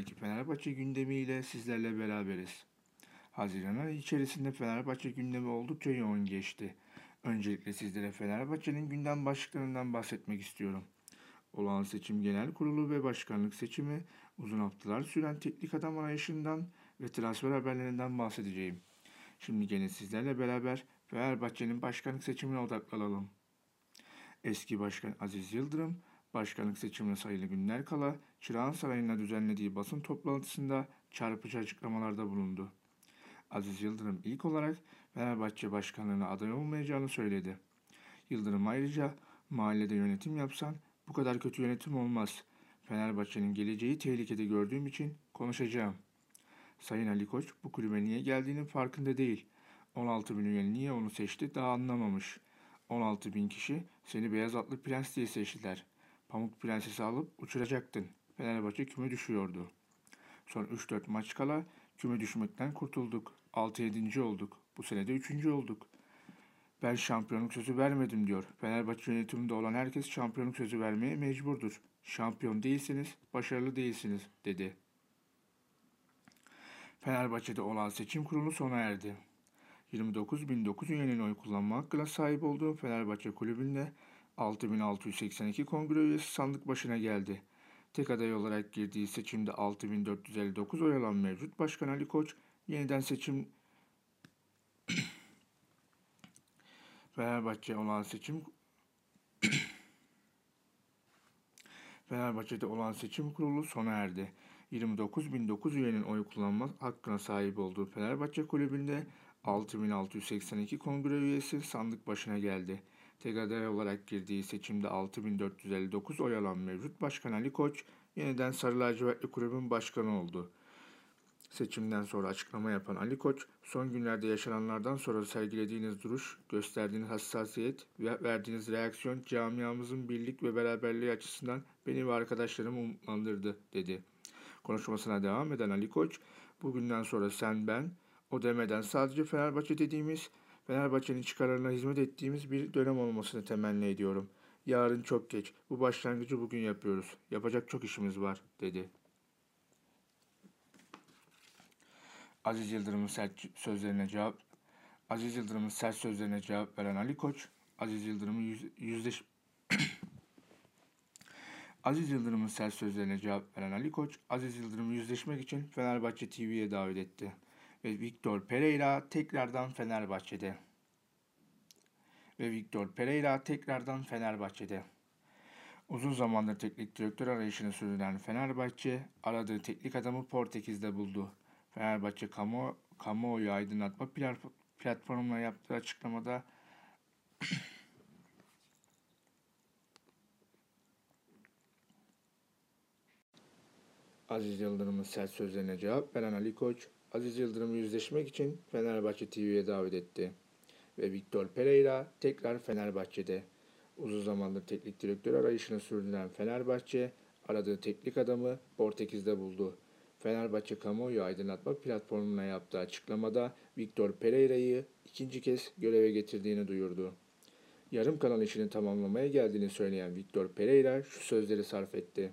Ayki Fenerbahçe gündemiyle sizlerle beraberiz. Haziran ayı içerisinde Fenerbahçe gündemi oldukça yoğun geçti. Öncelikle sizlere Fenerbahçe'nin gündem başlıklarından bahsetmek istiyorum. Olağan seçim genel kurulu ve başkanlık seçimi, uzun haftalar süren teknik adam arayışından ve transfer haberlerinden bahsedeceğim. Şimdi gene sizlerle beraber Fenerbahçe'nin başkanlık seçimine odaklanalım. Eski başkan Aziz Yıldırım, başkanlık seçimine sayılı günler kala Çırağan Sarayı'nda düzenlediği basın toplantısında çarpıcı açıklamalarda bulundu. Aziz Yıldırım ilk olarak Fenerbahçe başkanlığına aday olmayacağını söyledi. Yıldırım ayrıca mahallede yönetim yapsan bu kadar kötü yönetim olmaz. Fenerbahçe'nin geleceği tehlikede gördüğüm için konuşacağım. Sayın Ali Koç bu kulübe niye geldiğinin farkında değil. 16 bin üye niye onu seçti daha anlamamış. 16 bin kişi seni beyaz atlı prens diye seçtiler. Pamuk Prensesi alıp uçuracaktın. Fenerbahçe küme düşüyordu. Son 3-4 maç kala küme düşmekten kurtulduk. 6-7. olduk. Bu sene de 3. olduk. Ben şampiyonluk sözü vermedim diyor. Fenerbahçe yönetiminde olan herkes şampiyonluk sözü vermeye mecburdur. Şampiyon değilsiniz, başarılı değilsiniz dedi. Fenerbahçe'de olan seçim kurulu sona erdi. 29.009 üyenin oy kullanma hakkına sahip olduğu Fenerbahçe kulübünde 6682 kongre üyesi sandık başına geldi. Tek aday olarak girdiği seçimde 6459 oy alan mevcut Başkan Ali Koç yeniden seçim Fenerbahçe olan seçim Fenerbahçe'de olan seçim kurulu sona erdi. 29.009 üyenin oy kullanma hakkına sahip olduğu Fenerbahçe kulübünde 6682 kongre üyesi sandık başına geldi. Aday olarak girdiği seçimde 6459 oy alan mevcut başkan Ali Koç yeniden Sarı Lacivertli kulübün başkanı oldu. Seçimden sonra açıklama yapan Ali Koç, son günlerde yaşananlardan sonra sergilediğiniz duruş, gösterdiğiniz hassasiyet ve verdiğiniz reaksiyon camiamızın birlik ve beraberliği açısından beni ve arkadaşlarımı umutlandırdı, dedi. Konuşmasına devam eden Ali Koç, bugünden sonra sen ben, o demeden sadece Fenerbahçe dediğimiz, Fenerbahçe'nin çıkarlarına hizmet ettiğimiz bir dönem olmasını temenni ediyorum. Yarın çok geç, bu başlangıcı bugün yapıyoruz. Yapacak çok işimiz var, dedi. Aziz Yıldırım'ın sert sözlerine cevap Aziz Yıldırım'ın sert sözlerine cevap veren Ali Koç, Aziz Yıldırım'ın yüz, Aziz Yıldırım'ın sert sözlerine cevap veren Ali Koç, Aziz Yıldırım'ı yüzleşmek için Fenerbahçe TV'ye davet etti. Ve Victor Pereira tekrardan Fenerbahçe'de. Ve Victor Pereira tekrardan Fenerbahçe'de. Uzun zamandır teknik direktör arayışını sürdüren Fenerbahçe, aradığı teknik adamı Portekiz'de buldu. Fenerbahçe kamu, kamuoyu aydınlatma platformuna yaptığı açıklamada Aziz Yıldırım'ın sert sözlerine cevap veren Ali Koç, Aziz Yıldırım'ı yüzleşmek için Fenerbahçe TV'ye davet etti. Ve Victor Pereira tekrar Fenerbahçe'de. Uzun zamandır teknik direktör arayışını sürdüren Fenerbahçe, aradığı teknik adamı Portekiz'de buldu. Fenerbahçe Kamuoyu Aydınlatma Platformu'na yaptığı açıklamada Victor Pereira'yı ikinci kez göreve getirdiğini duyurdu. Yarım kalan işini tamamlamaya geldiğini söyleyen Victor Pereira şu sözleri sarf etti.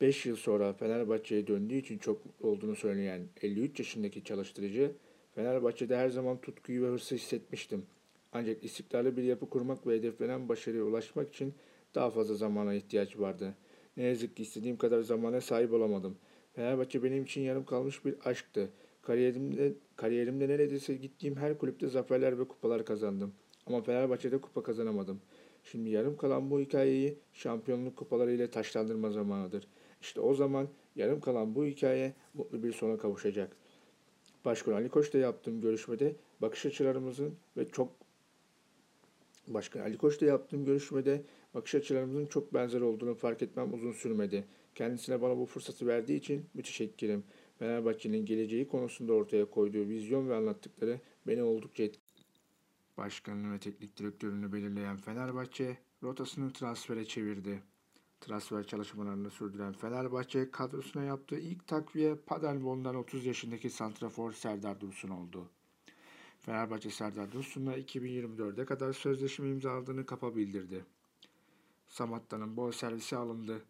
5 yıl sonra Fenerbahçe'ye döndüğü için çok olduğunu söyleyen 53 yaşındaki çalıştırıcı, Fenerbahçe'de her zaman tutkuyu ve hırsı hissetmiştim. Ancak istikrarlı bir yapı kurmak ve hedeflenen başarıya ulaşmak için daha fazla zamana ihtiyaç vardı. Ne yazık ki istediğim kadar zamana sahip olamadım. Fenerbahçe benim için yarım kalmış bir aşktı. Kariyerimde, kariyerimde neredeyse gittiğim her kulüpte zaferler ve kupalar kazandım. Ama Fenerbahçe'de kupa kazanamadım. Şimdi yarım kalan bu hikayeyi şampiyonluk kupaları ile taşlandırma zamanıdır. İşte o zaman yarım kalan bu hikaye mutlu bir sona kavuşacak. Başkan Ali Koç'ta yaptığım görüşmede bakış açılarımızın ve çok Başkan Ali Koç'ta yaptığım görüşmede bakış açılarımızın çok benzer olduğunu fark etmem uzun sürmedi. Kendisine bana bu fırsatı verdiği için müteşekkirim. Fenerbahçe'nin geleceği konusunda ortaya koyduğu vizyon ve anlattıkları beni oldukça etkiledi. Başkanını ve teknik direktörünü belirleyen Fenerbahçe rotasını transfere çevirdi. Transfer çalışmalarını sürdüren Fenerbahçe kadrosuna yaptığı ilk takviye Paderborn'dan 30 yaşındaki santrafor Serdar Dursun oldu. Fenerbahçe Serdar Dursun'la 2024'e kadar sözleşme imzaladığını kapa bildirdi. Samatta'nın bol servisi alındı.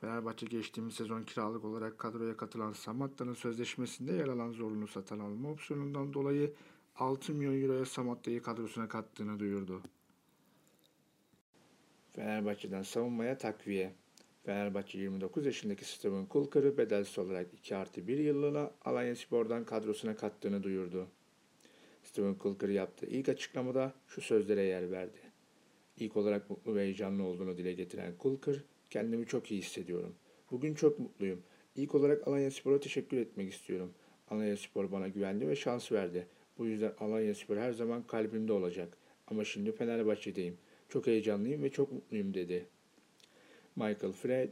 Fenerbahçe geçtiğimiz sezon kiralık olarak kadroya katılan Samatta'nın sözleşmesinde yer alan zorunlu satın alma opsiyonundan dolayı 6 milyon euroya Samatta'yı kadrosuna kattığını duyurdu. Fenerbahçe'den savunmaya takviye. Fenerbahçe 29 yaşındaki Steven Kulkar'ı bedelsiz olarak 2 artı 1 yıllığına Alanya Spor'dan kadrosuna kattığını duyurdu. Steven Kulkar yaptığı ilk açıklamada şu sözlere yer verdi. İlk olarak mutlu ve heyecanlı olduğunu dile getiren Kulkar, kendimi çok iyi hissediyorum. Bugün çok mutluyum. İlk olarak Alanya Spor'a teşekkür etmek istiyorum. Alanya Spor bana güvendi ve şans verdi. Bu yüzden Alanya Spor her zaman kalbimde olacak. Ama şimdi Fenerbahçe'deyim. Çok heyecanlıyım ve çok mutluyum dedi. Michael Frey,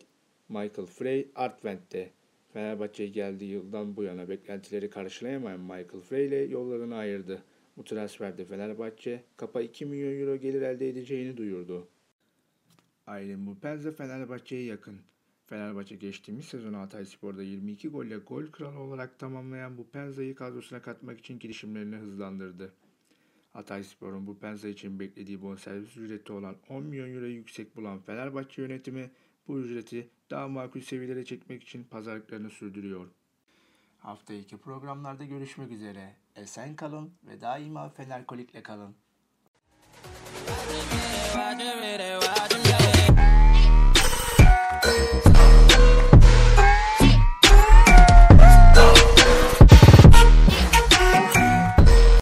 Michael Frey Artwent'te. Fenerbahçe'ye geldiği yıldan bu yana beklentileri karşılayamayan Michael Frey ile yollarını ayırdı. Bu transferde Fenerbahçe kapa 2 milyon euro gelir elde edeceğini duyurdu. Aylin Mupenza Fenerbahçe'ye yakın. Fenerbahçe geçtiğimiz sezon Hatay Spor'da 22 golle gol kralı olarak tamamlayan bu Penza'yı kadrosuna katmak için girişimlerini hızlandırdı. Hatay Spor'un bu Penza için beklediği bonservis ücreti olan 10 milyon euro yüksek bulan Fenerbahçe yönetimi bu ücreti daha makul seviyelere çekmek için pazarlıklarını sürdürüyor. Hafta içi programlarda görüşmek üzere. Esen kalın ve daima Fenerkolik'le kalın.